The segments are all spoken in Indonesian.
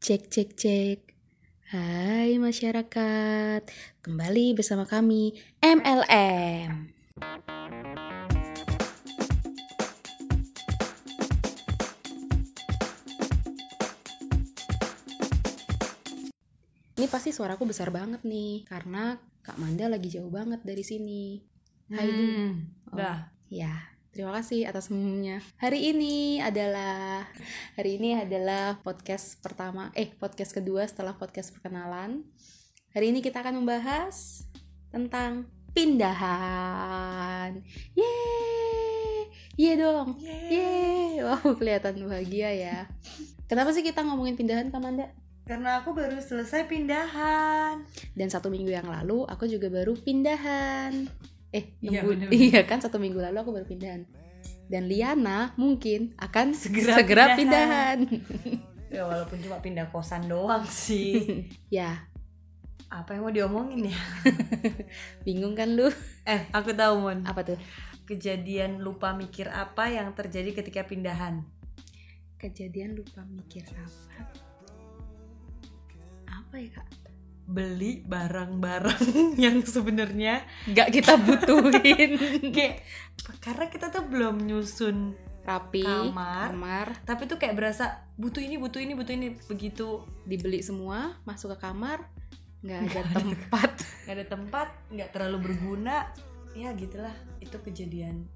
Cek cek cek. Hai masyarakat, kembali bersama kami MLM. Ini pasti suaraku besar banget nih, karena Kak Manda lagi jauh banget dari sini. Hai. Hmm, Oh, dah. Ya, terima kasih atas semuanya. Hari ini adalah hari ini adalah podcast pertama, eh podcast kedua setelah podcast perkenalan. Hari ini kita akan membahas tentang pindahan. Yeay! Yeay dong. Yeay! Wow, kelihatan bahagia ya. Kenapa sih kita ngomongin pindahan, Kamanda? Karena aku baru selesai pindahan. Dan satu minggu yang lalu aku juga baru pindahan. Eh, Iya, nunggu- bener-bener. iya kan satu minggu lalu aku baru pindahan. Dan Liana mungkin akan Segera segera, pindahan. pindahan. Ya walaupun cuma pindah kosan doang sih. ya, Apa yang mau diomongin ya? bingung kan lu? Eh, aku tahu Mon. Apa tuh? Kejadian lupa mikir apa yang terjadi ketika pindahan. Kejadian lupa mikir apa? Apa ya kak? Beli barang-barang yang sebenarnya Gak kita butuhin. kayak karena kita tuh belum nyusun Rapi, Kamar. kamar, tapi tuh kayak berasa butuh ini butuh ini butuh ini begitu dibeli semua, masuk ke kamar, nggak ada tempat. nggak ada tempat nggak terlalu berguna ya gitulah itu kejadian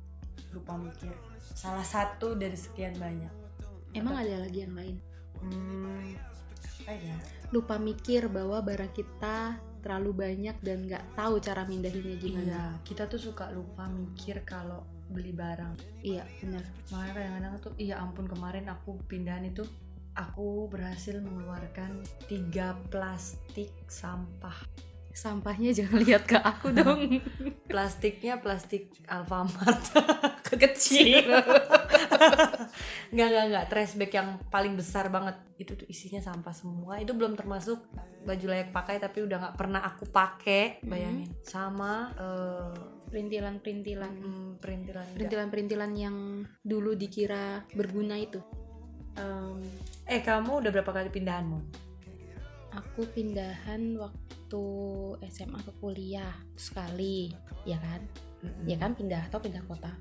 lupa mikir salah satu dari sekian banyak Emang ada lagi yang lain? hmm, apa ya lupa mikir bahwa barang kita terlalu banyak dan nggak tahu cara mindahinnya iya gimana. kita tuh suka lupa mikir kalau beli barang Iya, benar. makanya kadang-kadang tuh iya ampun kemarin aku pindahan itu aku berhasil mengeluarkan tiga plastik sampah Sampahnya jangan lihat ke aku dong. plastiknya plastik Alfamart Kecil. nggak nggak nggak trash bag yang paling besar banget itu tuh isinya sampah semua itu belum termasuk baju layak pakai tapi udah nggak pernah aku pakai bayangin sama eh, Perintilan-perintilan. mm, perintilan nggak. Perintilan-perintilan yang dulu dikira berguna itu. Em, eh kamu udah berapa kali pindahan mon Aku pindahan waktu SMA ke kuliah sekali, ya kan? Ya kan pindah atau pindah kota.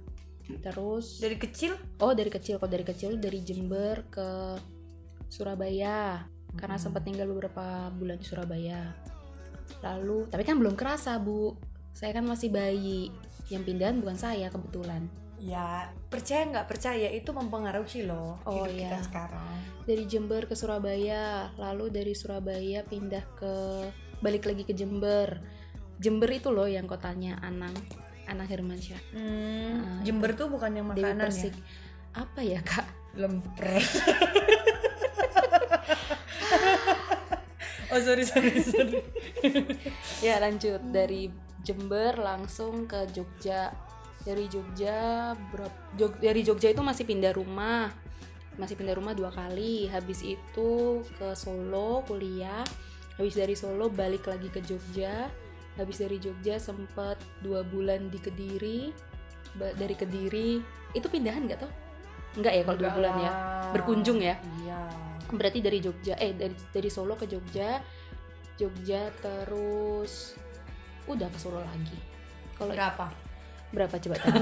Terus dari kecil oh dari kecil kok dari kecil dari Jember ke Surabaya karena Mm-mm. sempat tinggal beberapa bulan di Surabaya. Lalu tapi kan belum kerasa bu, saya kan masih bayi. Yang pindahan bukan saya kebetulan. ya percaya nggak percaya itu mempengaruhi loh Oh, hidup kita iya. sekarang Dari Jember ke Surabaya, lalu dari Surabaya pindah ke balik lagi ke Jember. Jember itu loh yang kotanya Anang, Anang Hermansyah. Ah, Jember tuh bukan yang Dewi makanan ya. Apa ya kak? lemper oh sorry sorry sorry Ya lanjut dari Jember langsung ke Jogja. Dari Jogja berap- Jog- dari Jogja itu masih pindah rumah. Masih pindah rumah dua kali. Habis itu ke Solo kuliah. Habis dari Solo balik lagi ke Jogja. Habis dari Jogja sempet dua bulan di Kediri. Dari Kediri itu pindahan nggak toh? Enggak ya kalau dua bulan ya. Berkunjung ya? iya berarti dari Jogja eh dari dari Solo ke Jogja Jogja terus udah ke Solo lagi kalau berapa berapa coba tadi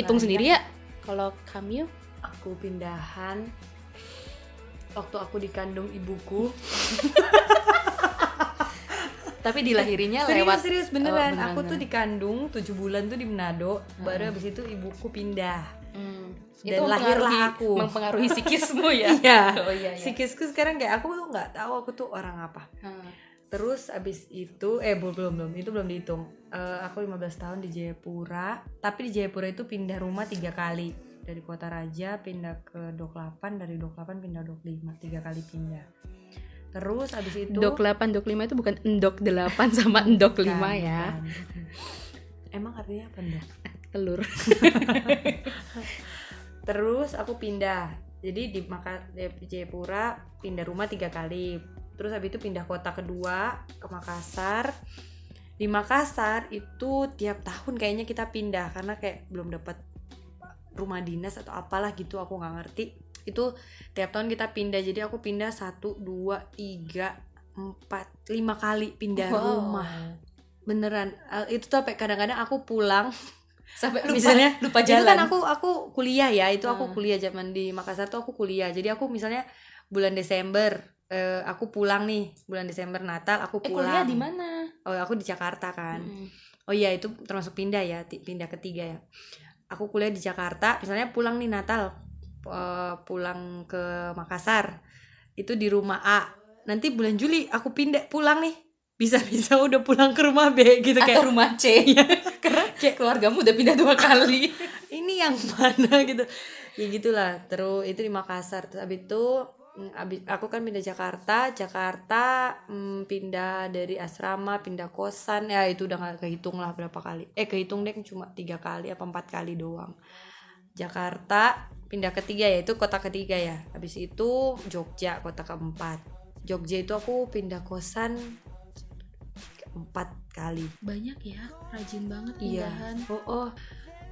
hitung Banyak. sendiri ya kalau kamu aku pindahan waktu aku dikandung ibuku tapi dilahirinya serius lewat serius Oh, beneran beneran, aku tuh beneran. dikandung tujuh bulan tuh di Manado baru habis itu ibuku pindah Hmm, Dan lahirlah mempengaruhi- aku. mempengaruhi psikismu ya iya oh iya iya psikisku sekarang kayak aku tuh nggak tahu aku tuh orang apa Hmm. Terus abis itu, eh belum belum belum itu belum dihitung. Eh, aku 15 tahun di Jayapura, tapi di Jayapura itu pindah rumah tiga kali dari Kota Raja pindah ke Dok 8, dari Dok 8 pindah Dok 5, tiga kali pindah. Terus abis itu Dok 8, dok 5 itu bukan endok 8 sama endok 5 Bukan, ya bukan. Emang artinya apa Ndok? telur Terus aku pindah. Jadi di Maka di Jayapura pindah rumah tiga kali. Terus habis itu pindah kota kedua ke Makassar. Di Makassar itu tiap tahun kayaknya kita pindah karena kayak belum dapat rumah dinas atau apalah gitu aku nggak ngerti. Itu tiap tahun kita pindah. Jadi aku pindah satu dua tiga empat lima kali pindah Wow. rumah. Beneran. Eh, itu tuh sampai kadang-kadang aku pulang. Sampai lupa, misalnya lupa itu jalan. kan aku aku kuliah ya. Itu aku Hmm. kuliah zaman di Makassar tuh aku kuliah. Jadi aku misalnya bulan Desember eh, aku pulang nih. Bulan Desember Natal aku eh pulang. kuliah di mana? Oh aku di Jakarta kan. Mm. oh iya itu termasuk pindah ya pindah ketiga ya. Aku kuliah di Jakarta. Misalnya pulang nih Natal eh, pulang ke Makassar itu di rumah A. Nanti bulan Juli aku pindah pulang nih. Bisa-bisa udah pulang ke rumah B gitu atau kayak. rumah C. Karena kayak keluargamu udah pindah dua kali. Ini yang mana gitu. Ya gitulah terus itu di Makassar. Terus abis itu mm, abis aku kan pindah Jakarta. Jakarta mm, pindah dari asrama pindah kosan. Ya itu udah gak kehitung lah berapa kali. Eh kehitung deh cuma tiga kali apa empat kali doang. Jakarta pindah ketiga ya itu kota ketiga ya habis itu Jogja kota keempat Jogja itu aku pindah kosan empat kali banyak ya rajin banget Iya. pindahan Oh, oh.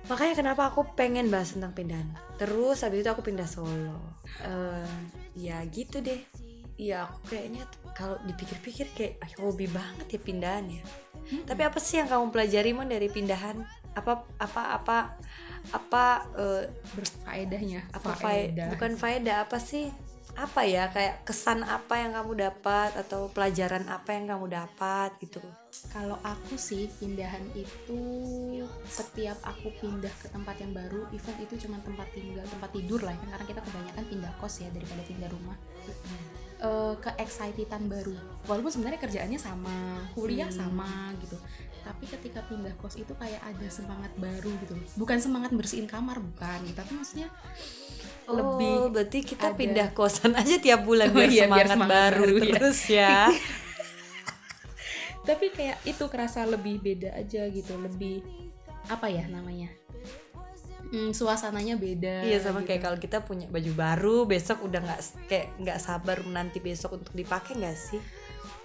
Makanya kenapa aku pengen bahas tentang pindahan. Terus habis itu aku pindah Solo. Eh, ya gitu deh. Iya, aku kayaknya kalau dipikir-pikir kayak hobi banget ya pindahan ya. Tapi apa sih yang kamu pelajari mon dari pindahan? Apa apa apa apa eh, berfaedahnya apa fae- bukan faedah apa sih? Apa ya kayak kesan apa yang kamu dapat atau pelajaran apa yang kamu dapat gitu. Kalau aku sih pindahan itu setiap aku pindah ke tempat yang baru, even itu cuma tempat tinggal, tempat tidur lah, kan karena kita kebanyakan pindah kos ya daripada pindah rumah. Eh, ke excitedan baru, walaupun sebenarnya kerjaannya sama, kuliah Hmm. sama gitu. Tapi ketika pindah kos itu kayak ada semangat baru gitu. Bukan semangat bersihin kamar bukan, tapi maksudnya lebih oh, berarti kita ada- pindah kosan aja tiap bulan Oh biar, iya, biar semangat, semangat baru, baru, ya. terus ya. tapi kayak itu kerasa lebih beda aja gitu lebih apa ya namanya Hmm, suasananya beda iya sama gitu. kayak kalau kita punya baju baru besok udah nggak kayak nggak sabar nanti besok untuk dipakai nggak sih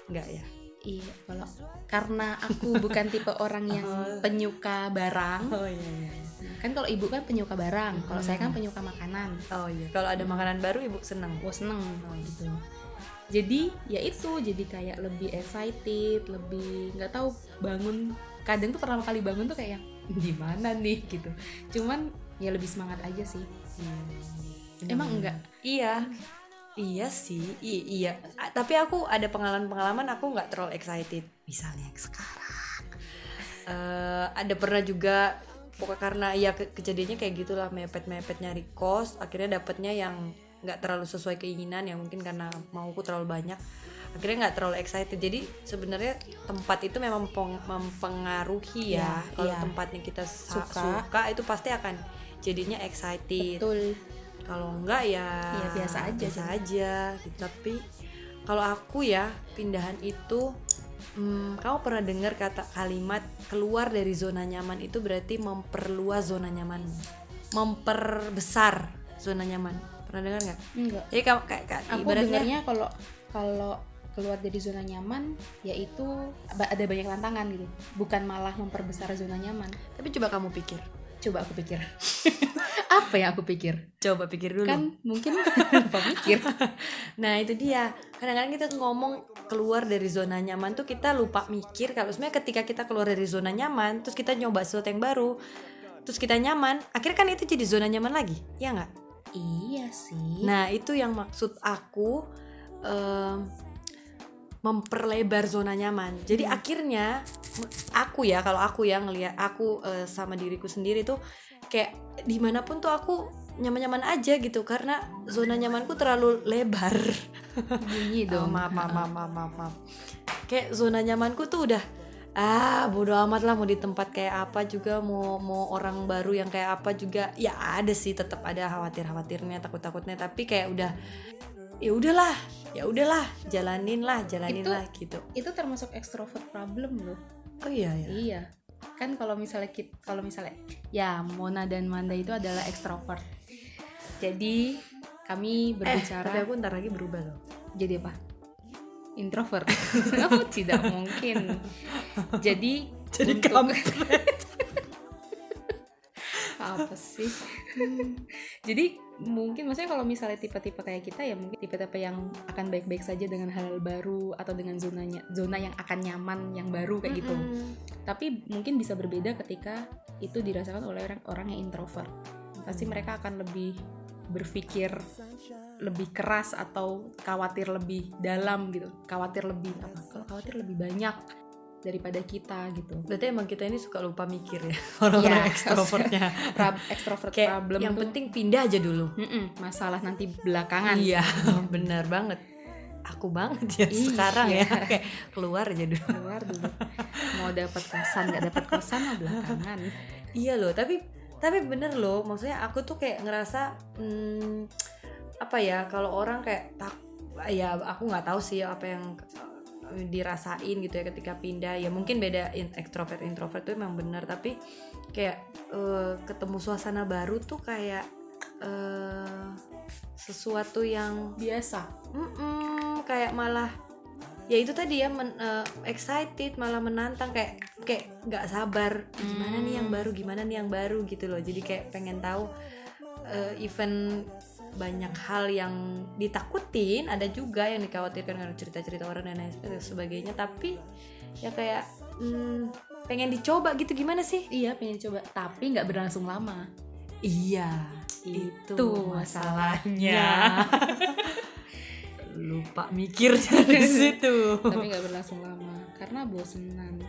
nggak ya iya kalau karena aku bukan tipe orang yang Oh. penyuka barang. Oh iya, iya. kan kalau ibu kan penyuka barang kalau saya kan penyuka makanan. Oh iya. Kalau ada makanan baru ibu seneng? Gue seneng. Gitu. Jadi ya itu jadi kayak lebih excited lebih nggak tahu bangun. Kadang tuh pertama kali bangun tuh kayak gimana nih? gitu. Cuman ya lebih semangat aja sih. Emang enggak iya iya sih I- iya. A- tapi aku ada pengalaman-pengalaman aku nggak terlalu excited. Misalnya sekarang. Eh, ada pernah juga pokoknya karena ya ke- kejadiannya kayak gitulah mepet-mepet nyari kos akhirnya dapetnya yang nggak terlalu sesuai keinginan ya mungkin karena mauku terlalu banyak akhirnya nggak terlalu excited. Jadi sebenarnya tempat itu memang peng- mempengaruhi ya. Iya, kalau iya. tempatnya kita Suka. suka itu pasti akan jadinya excited. Betul kalau enggak ya Iya, biasa aja biasa sih. aja gitu. tapi kalau aku ya pindahan itu hmm, kamu pernah dengar kata kalimat keluar dari zona nyaman itu berarti memperluas zona nyaman. Memperbesar zona nyaman. Pernah dengar nggak enggak. Jadi kamu kayak, kayak aku ibaratnya dengarnya kalau kalau keluar dari zona nyaman yaitu ada banyak tantangan gitu. Bukan malah memperbesar zona nyaman. Tapi coba kamu pikir coba aku pikir. Apa yang aku pikir? Coba pikir dulu. Kan mungkin lupa mikir Nah itu dia. Kadang-kadang kita ngomong keluar dari zona nyaman tuh kita lupa mikir. Kalau sebenarnya ketika kita keluar dari zona nyaman Terus kita nyoba sesuatu yang baru Terus kita nyaman Akhirnya kan itu jadi zona nyaman lagi. Ya nggak? iya sih. Nah itu yang maksud aku em, Memperlebar zona nyaman. Jadi akhirnya m- Aku ya Kalau aku ya ngelihat Aku eh, sama diriku sendiri tuh Kayak di mana pun tuh aku nyaman-nyaman aja gitu Karena zona nyamanku terlalu lebar. Bunyi Oh, dong. Maaf, maaf, maaf, maaf, maaf, maaf. Kayak zona nyamanku tuh udah ah bodo amat lah mau di tempat kayak apa juga mau mau orang baru yang kayak apa juga. Ya ada sih tetap ada khawatir khawatirnya takut takutnya tapi kayak udah ya udahlah ya udahlah jalanin lah jalanin Itu- lah gitu. itu termasuk extrovert problem loh. Oh iya ya iya. Kan kalau misalnya kita kalau misalnya ya Mona dan Manda itu adalah extrovert. Jadi kami eh tapi berbicara aku ntar lagi berubah loh. Jadi apa? Introvert. Oh tidak mungkin. Jadi jadi untuk- kampret apa sih? Jadi mungkin maksudnya kalau misalnya tipe-tipe kayak kita ya mungkin tipe-tipe yang akan baik-baik saja dengan hal baru atau dengan zonanya zona yang akan nyaman yang baru kayak gitu. Tapi mungkin bisa berbeda ketika itu dirasakan oleh orang orang yang introvert. Pasti mereka akan lebih berpikir lebih keras atau khawatir lebih dalam gitu. Khawatir lebih apa? Kalau khawatir lebih banyak daripada kita gitu Berarti emang kita ini suka lupa mikir ya orang-orang Iya. ekstrovertnya. Pra- extrovert Kayak problem yang tuh, penting pindah aja dulu. Mm-mm, masalah nanti belakangan Iya, benar banget. Aku banget ya Iya. sekarang ya kayak keluar aja dulu. keluar dulu mau dapat kosan nggak dapat kosan mah belakangan Iya loh, tapi tapi bener loh, maksudnya aku tuh kayak ngerasa hmm, apa ya kalau orang kayak tak ya aku nggak tahu sih apa yang dirasain gitu ya ketika pindah. Ya mungkin beda ekstrovert introvert tuh emang bener tapi kayak eh, ketemu suasana baru tuh kayak eh, sesuatu yang biasa. Mm-mm, kayak malah ya itu tadi ya men- eh, excited malah menantang kayak kayak nggak sabar. Gimana nih yang baru gimana nih yang baru gitu loh. Jadi kayak pengen tahu eh, event banyak hal yang ditakutin ada juga yang dikhawatirkan karena cerita-cerita orang dan lain sebagainya. Tapi ya kayak mm, pengen dicoba gitu gimana sih? Iya pengen coba tapi nggak berlangsung lama. Iya Itu itu masalahnya. masalahnya. Lupa mikir dari situ. Tapi nggak berlangsung lama karena bosenan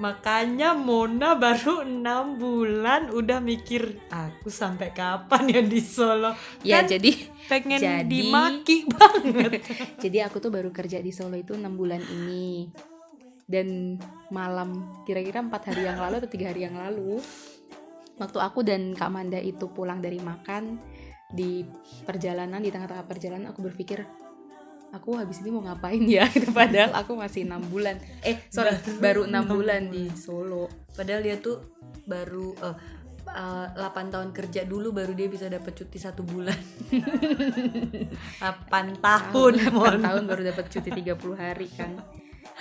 Makanya Mona baru enam bulan udah mikir aku sampai kapan ya di Solo. ya Kan jadi pengen jadi- dimaki banget. jadi aku tuh baru kerja di Solo itu enam bulan ini dan malam kira-kira empat hari yang lalu atau tiga hari yang lalu waktu aku dan Kak Manda itu pulang dari makan di perjalanan di tengah-tengah perjalanan aku berpikir aku habis ini mau ngapain ya? Gitu padahal aku masih enam bulan. Eh sorry baru enam bulan di Solo. Padahal dia tuh baru eh, eh, 8 tahun kerja dulu baru dia bisa dapat cuti satu bulan. 8 tahun, Mon. 8 tahun baru dapat cuti 30 hari kan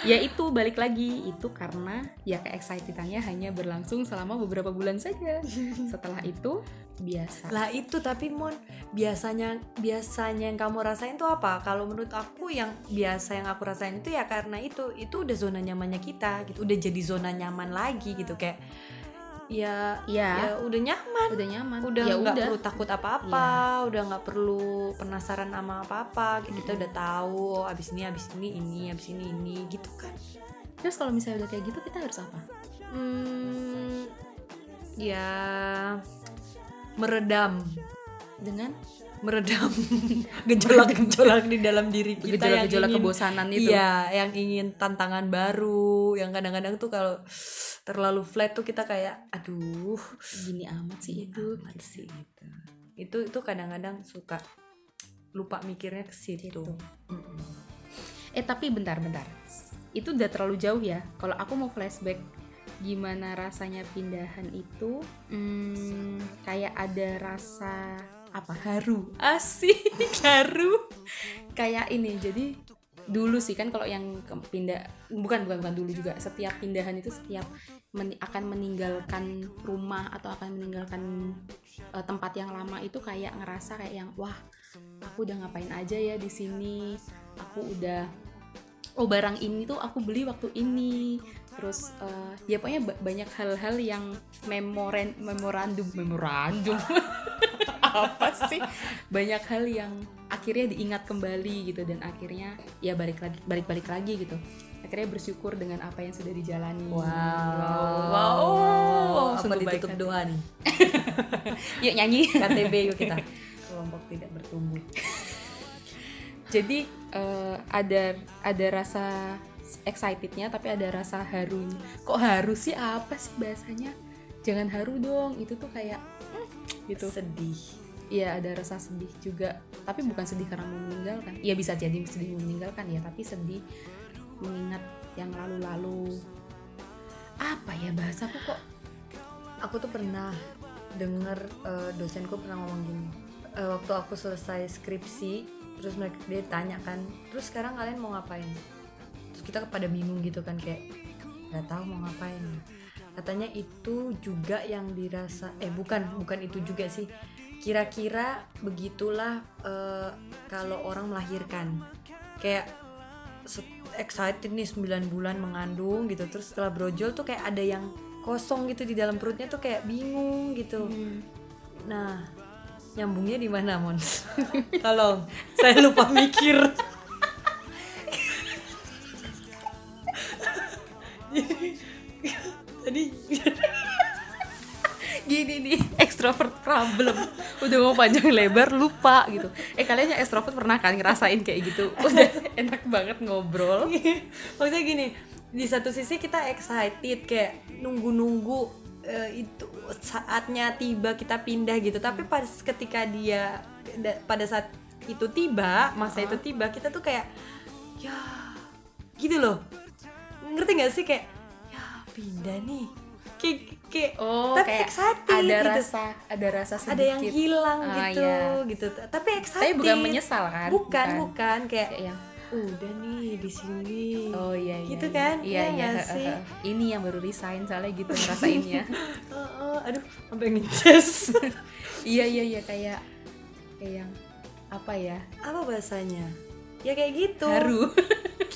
ya itu balik lagi. Itu karena ya keexcitedannya hanya berlangsung selama beberapa bulan saja. Setelah itu biasa. Lah itu tapi Mon biasanya biasanya yang kamu rasain tuh apa? Kalau menurut aku yang biasa yang aku rasain itu ya karena itu. Itu udah zona nyamannya kita gitu. Udah jadi zona nyaman lagi gitu. Kayak ya ya, ya udah nyaman. udah nyaman. Udah ya nggak perlu takut apa-apa, udah nggak perlu penasaran sama apa-apa. Kayak Kita udah tahu abis ini abis ini ini abis ini ini gitu kan. terus kalau misalnya udah kayak gitu kita harus apa? Hmm, ya meredam. Dengan? Meredam. Gejolak-gejolak di dalam diri kita yang gejolak-gejolak ingin- kebosanan itu. Iya, yang ingin tantangan baru, yang kadang-kadang tuh kalau terlalu flat tuh kita kayak aduh, gini amat sih hidup amat sih gitu. Itu itu kadang-kadang suka lupa mikirnya ke situ. Gitu. eh tapi bentar-bentar itu udah terlalu jauh ya. Kalau aku mau flashback gimana rasanya pindahan itu hmm, kayak ada rasa apa? Haru. Asik haru. Kayak ini jadi dulu sih kan kalau yang pindah bukan bukan bukan dulu juga setiap pindahan itu setiap meni- akan meninggalkan rumah atau akan meninggalkan eh, tempat yang lama itu kayak ngerasa kayak yang wah aku udah ngapain aja ya di sini aku udah oh barang ini tuh aku beli waktu ini. Terus eh, ya pokoknya ba- banyak hal-hal yang memoren memorandum memorandum apa sih banyak hal yang akhirnya diingat kembali gitu dan akhirnya ya balik lagi balik balik lagi gitu akhirnya bersyukur dengan apa yang sudah dijalani Wow. wow, Apa Sungguh baik ditutup hati. doa nih? yuk nyanyi KTB yuk kita. Kelompok tidak bertumbuh. jadi eh, ada ada rasa excitednya tapi ada rasa harunya kok haru sih apa sih bahasanya jangan haru dong itu tuh kayak gitu Sedih. Iya ada rasa sedih juga tapi bukan sedih karena mau meninggalkan Iya bisa jadi sedih meninggalkan ya tapi sedih mengingat yang lalu-lalu apa ya bahasaku kok Aku tuh pernah denger eh, dosenku pernah ngomong gini. Eh, waktu aku selesai skripsi, terus mereka dia tanya kan, terus sekarang kalian mau ngapain? Terus kita pada bingung gitu kan kayak nggak tahu mau ngapain. Katanya itu juga yang dirasa eh bukan bukan itu juga sih. Kira-kira begitulah eh, kalau orang melahirkan. Kayak excited nih 9 bulan mengandung gitu. Terus setelah brojol tuh kayak ada yang kosong gitu di dalam perutnya tuh kayak bingung gitu. Hmm. nah nyambungnya di mana Mons tolong saya lupa mikir extrovert problem. Udah mau panjang lebar lupa gitu. Eh kalian yang extrovert pernah kan ngerasain kayak gitu? Udah enak banget ngobrol. Maksudnya gini di satu sisi kita excited kayak nunggu-nunggu eh, itu saatnya tiba kita pindah gitu. Tapi pas ketika dia da- pada saat itu tiba masa itu tiba kita tuh kayak ya gitu loh. Ngerti nggak sih? Kayak ya pindah nih kayak kayak oh tapi kayak excited ada gitu. rasa ada rasa sedikit ada yang hilang Ah, gitu iya. gitu. Tapi excited. tapi bukan menyesal kan? Bukan bukan. kayak kayak yang udah nih di sini. Oh iya iya Gitu iya. kan? iya Iya iya sih? he- he. ini yang baru resign soalnya gitu ngerasainnya. Oh, oh, aduh sampai ngeces iya iya iya kayak kayak yang apa ya? Apa bahasanya? Ya kayak gitu. Haru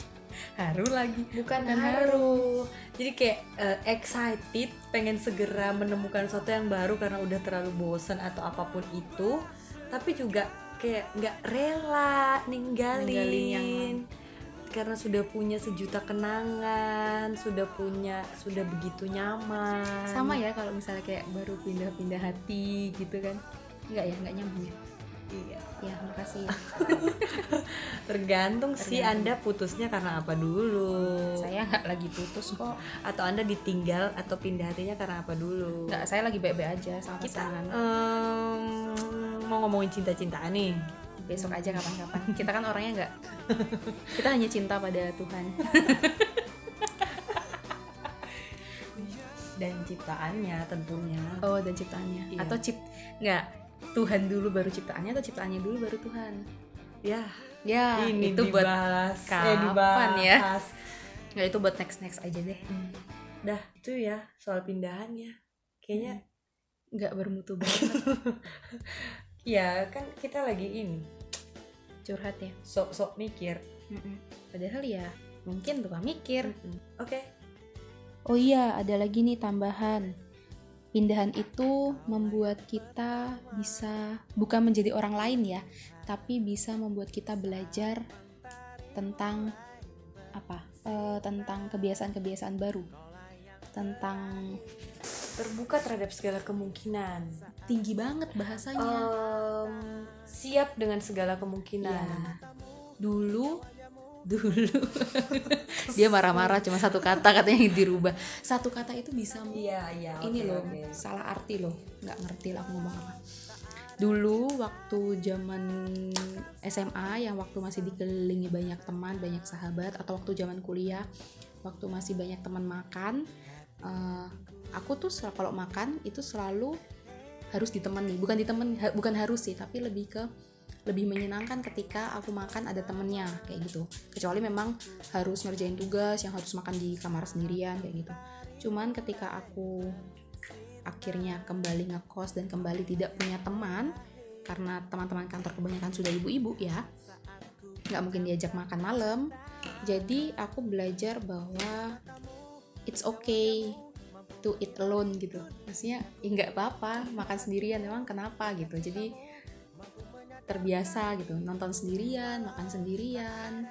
haru lagi. Bukan Dan haru. Jadi kayak eh, excited pengen segera menemukan sesuatu yang baru karena udah terlalu bosan atau apa pun itu. Tapi juga kayak nggak rela ninggalin, Ninggalin yang karena sudah punya sejuta kenangan sudah punya sudah begitu nyaman. Sama ya kalau misalnya kayak baru pindah-pindah hati gitu kan. Nggak ya? Nggak nyambung ya iya. Ya makasih. Tergantung sih anda putusnya karena apa dulu. Saya nggak lagi putus kok. Atau anda ditinggal atau pindah hatinya karena apa dulu? Nggak saya lagi baik-baik aja sama kita pasangan. em, mau ngomongin cinta-cintaan nih. Besok aja kapan-kapan. Kita kan orangnya nggak kita hanya cinta pada Tuhan. Dan ciptaannya tentunya. Oh dan ciptaannya. Iya. atau cip nggak Tuhan dulu baru ciptaannya atau ciptaannya dulu baru Tuhan? Ya. Ya ini itu buat dibahas. Eh, kapan dibahas. ya? nggak itu buat next next aja deh. Dah itu ya soal pindahannya. Kayaknya nggak bermutu banget. Ya kan kita lagi ini. Curhat ya? Sok-sok mikir. Mm-mm. padahal ya mungkin lupa mikir. Oke. Oh iya, ada lagi nih tambahan. Pindahan itu membuat kita bisa bukan menjadi orang lain ya, tapi bisa membuat kita belajar tentang apa? Eh, tentang kebiasaan-kebiasaan baru. Tentang terbuka terhadap segala kemungkinan tinggi banget bahasanya. Em, siap dengan segala kemungkinan Iya. Dulu dulu dia marah-marah cuma satu kata katanya yang dirubah. Satu kata itu bisa iya iya ini oke, loh oke. salah arti loh nggak ngerti lah aku ngomong apa dulu waktu zaman SMA yang waktu masih dikelilingi banyak teman banyak sahabat atau waktu zaman kuliah waktu masih banyak teman makan eh, aku tuh kalau makan itu selalu harus ditemani bukan ditemani ha- bukan harus sih tapi lebih ke lebih menyenangkan ketika aku makan ada temennya kayak gitu. Kecuali memang harus ngerjain tugas yang harus makan di kamar sendirian kayak gitu. Cuman ketika aku akhirnya kembali ngekos dan kembali tidak punya teman karena teman-teman kantor kebanyakan sudah ibu-ibu ya nggak mungkin diajak makan malam. Jadi aku belajar bahwa it's okay to eat alone gitu. Maksudnya ya nggak apa-apa makan sendirian memang kenapa? gitu. Jadi terbiasa gitu. Nonton sendirian makan sendirian.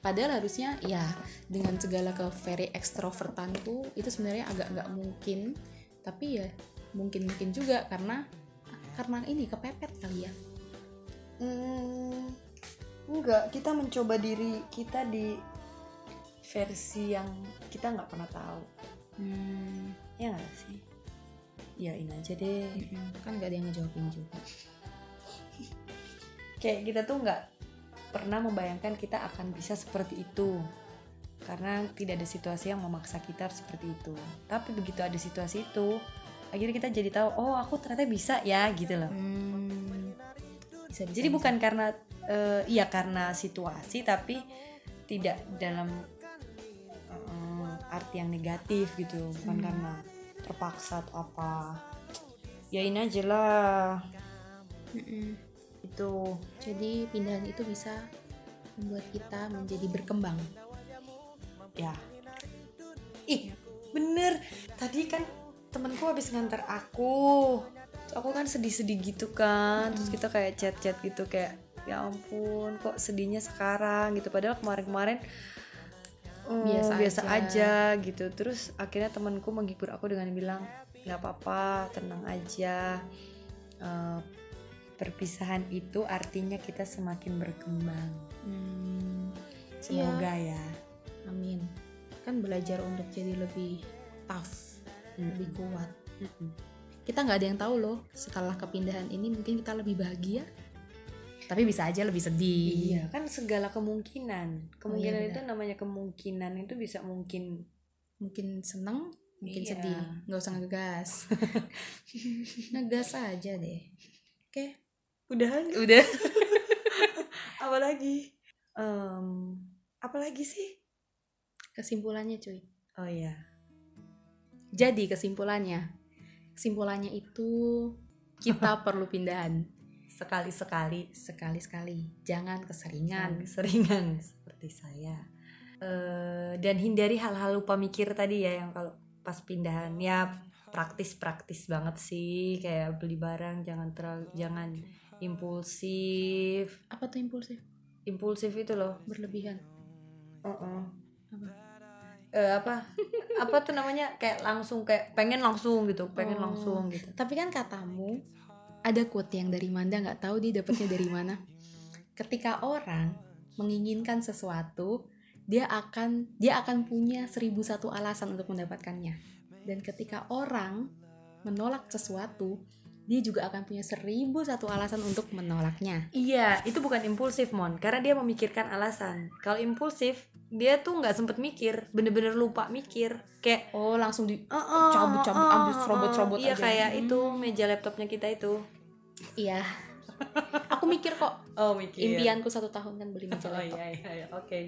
Padahal harusnya ya dengan segala ke very extrovertan tuh itu sebenarnya agak nggak mungkin. Tapi ya mungkin mungkin juga karena karena ini kepepet kali ya. Hmm, enggak, kita mencoba diri kita di versi yang kita nggak pernah tahu. hmm, Ya nggak sih? Yain aja deh. kan nggak ada yang ngejawabin juga Kayak kita tuh nggak pernah membayangkan kita akan bisa seperti itu. Karena tidak ada situasi yang memaksa kita harus seperti itu. Tapi begitu ada situasi itu, akhirnya kita jadi tahu, oh aku ternyata bisa ya gitu loh. hmm, bisa, bisa, Jadi bisa. bukan karena eh, iya karena situasi tapi tidak dalam eh, arti yang negatif gitu, bukan Hmm. karena terpaksa atau apa ya ini aja lah Mm-mm. Itu jadi pindahan itu bisa membuat kita menjadi berkembang. Ya. Ih bener. Tadi kan temanku habis ngantar aku. Terus aku kan sedih-sedih gitu kan. Terus kita kayak chat-chat gitu kayak ya ampun kok sedihnya sekarang? Gitu. Padahal kemarin-kemarin oh, Biasa biasa, aja. aja. gitu. Terus akhirnya temanku menghibur aku dengan bilang nggak apa-apa tenang aja. Eh, perpisahan itu artinya kita semakin berkembang. Hmm, semoga ya. Amin. Kan belajar untuk jadi lebih tough lebih kuat. Mm-mm. kita nggak ada yang tahu loh setelah kepindahan ini mungkin kita lebih bahagia. Tapi bisa aja lebih sedih. Iya, kan segala kemungkinan. Kemungkinan iya, itu namanya kemungkinan. Itu bisa mungkin mungkin seneng mungkin Iya. sedih. Nggak usah ngegas. Ngegas aja deh. Oke udah. Udah. Apalagi Em, apalagi sih? kesimpulannya cuy. Oh iya. jadi kesimpulannya. Kesimpulannya itu kita perlu pindahan. Sekali-sekali. Sekali-sekali. Jangan keseringan. Seringan seperti saya. Eh, dan hindari hal-hal lupa mikir tadi ya yang kalau pas pindahan. Ya praktis-praktis banget sih. Kayak beli barang jangan terlalu jangan impulsif apa tuh impulsif impulsif itu loh berlebihan Heeh. Apa? Eh, apa apa tuh namanya kayak langsung kayak pengen langsung gitu pengen Oh. langsung gitu Tapi kan katamu ada quote yang dari Manda nggak tahu dia dapatnya dari mana. Ketika orang menginginkan sesuatu, dia akan dia akan punya seribu satu alasan untuk mendapatkannya. Dan ketika orang menolak sesuatu, dia juga akan punya seribu satu alasan untuk menolaknya. iya itu bukan impulsif mon karena dia memikirkan alasan kalau impulsif dia tuh nggak sempet mikir bener-bener lupa mikir kayak Oh, langsung di "Eh, Cabut-cabut, ambil serobot-serobot iya aja." kayak Hmm. itu meja laptopnya kita itu iya. Aku mikir kok oh mikir impianku satu tahun kan beli meja oh laptop. iya iya, iya. oke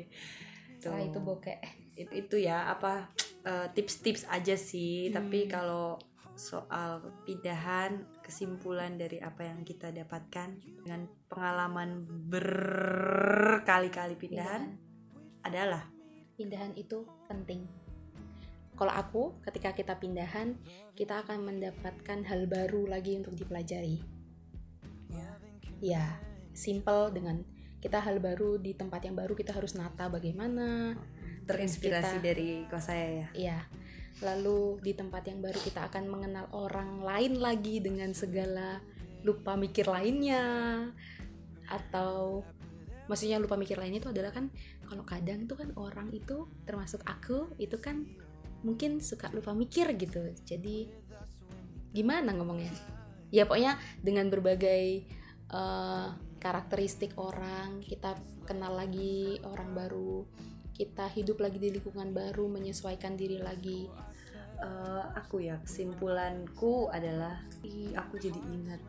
Setelah itu bokeh. itu, itu ya apa eh, tips-tips aja sih tapi Hmm. kalau soal pindahan kesimpulan dari apa yang kita dapatkan dengan pengalaman berkali-kali pindahan adalah pindahan itu penting. Kalau aku, ketika kita pindahan, kita akan mendapatkan hal baru lagi untuk dipelajari. ya, Ya, simple dengan kita hal baru di tempat yang baru kita harus nata bagaimana. terinspirasi Kita- dari kos saya ya Ya, lalu di tempat yang baru kita akan mengenal orang lain lagi dengan segala lupa mikir lainnya. Atau maksudnya lupa mikir lainnya itu adalah kan kalau kadang tuh kan orang itu termasuk aku itu kan mungkin suka lupa mikir gitu. Jadi gimana ngomongnya? Ya pokoknya dengan berbagai eh, karakteristik orang kita kenal lagi orang baru kita hidup lagi di lingkungan baru menyesuaikan diri lagi Eh, aku ya kesimpulanku adalah aku jadi ingat.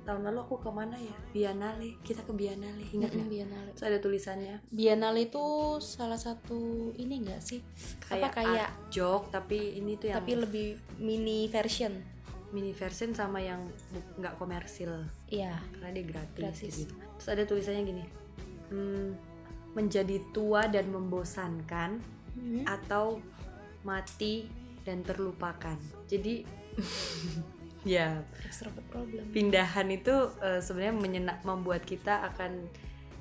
Tahun lalu aku ke mana ya? Biennale. Kita ke Biennale ingat nggak? Biennale. Terus ada tulisannya. Biennale itu salah satu ini enggak sih? Kayak apa kayak joke tapi ini tuh yang tapi lebih mini version. Mini version sama yang nggak komersil. Iya karena dia gratis, Gratis. gitu. Terus ada tulisannya gini, hmm, menjadi tua dan membosankan Hmm. atau mati dan terlupakan. Jadi ya pindahan itu eh, sebenarnya menyenak membuat kita akan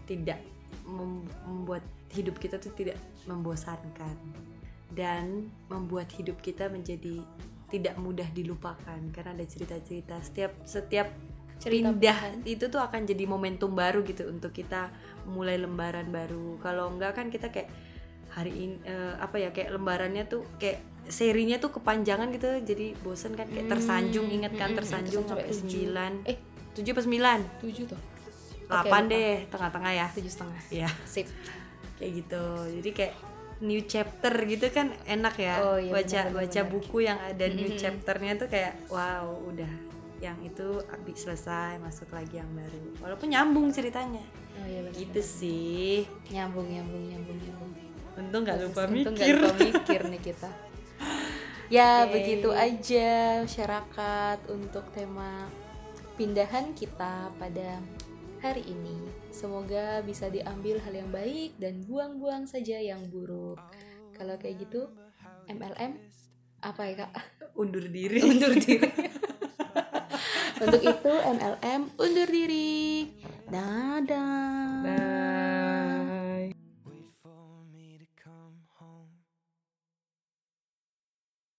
tidak mem- membuat hidup kita tuh tidak membosankan dan membuat hidup kita menjadi tidak mudah dilupakan. Karena ada cerita-cerita setiap setiap Cerita pindah itu tuh akan jadi momentum baru gitu untuk kita mulai lembaran baru. Kalau enggak kan kita kayak hari ini eh, apa ya kayak lembarannya tuh kayak serinya tuh kepanjangan gitu jadi bosen kan kayak tersanjung inget kan Hmm, tersanjung sampai sampai sembilan. Eh tujuh apa sembilan? tujuh tuh delapan lupa. deh tengah-tengah ya. Tujuh setengah. Ya sip. Kayak gitu. Jadi kayak new chapter gitu kan enak ya Oh, iya, baca benar, baca benar. buku yang ada new Mhm. chapternya tuh kayak wow udah. Yang itu habis selesai masuk lagi yang baru. Walaupun nyambung ceritanya. Oh iya gitu sih. Nyambung nyambung nyambung nyambung. Untung nggak lupa Untung mikir. lupa mikir nih kita Ya, Oke. begitu aja masyarakat untuk tema pindahan kita pada hari ini. Semoga bisa diambil hal yang baik dan buang-buang saja yang buruk. Kalau kayak gitu, MLM apa ya kak? undur diri Undur diri. Untuk itu MLM undur diri. Dadah. Bye.